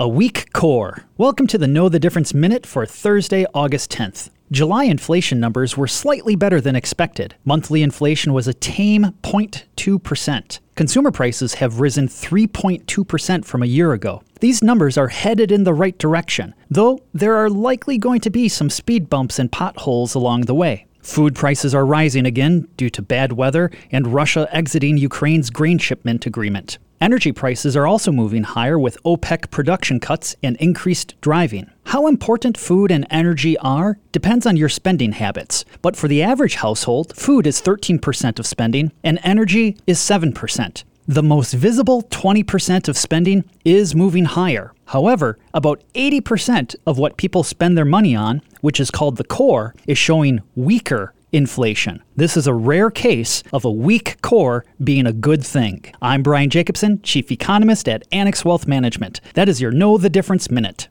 A weak core. Welcome to the Know the Difference Minute for Thursday, August 10th. July inflation numbers were slightly better than expected. Monthly inflation was a tame 0.2%. Consumer prices have risen 3.2% from a year ago. These numbers are headed in the right direction, though there are likely going to be some speed bumps and potholes along the way. Food prices are rising again due to bad weather and Russia exiting Ukraine's grain shipment agreement. Energy prices are also moving higher with OPEC production cuts and increased driving. How important food and energy are depends on your spending habits. But for the average household, food is 13% of spending and energy is 7%. The most visible 20% of spending is moving higher. However, about 80% of what people spend their money on, which is called the core, is showing weaker inflation. This is a rare case of a weak core being a good thing. I'm Brian Jacobsen, Chief Economist at Annex Wealth Management. That is your Know the Difference Minute.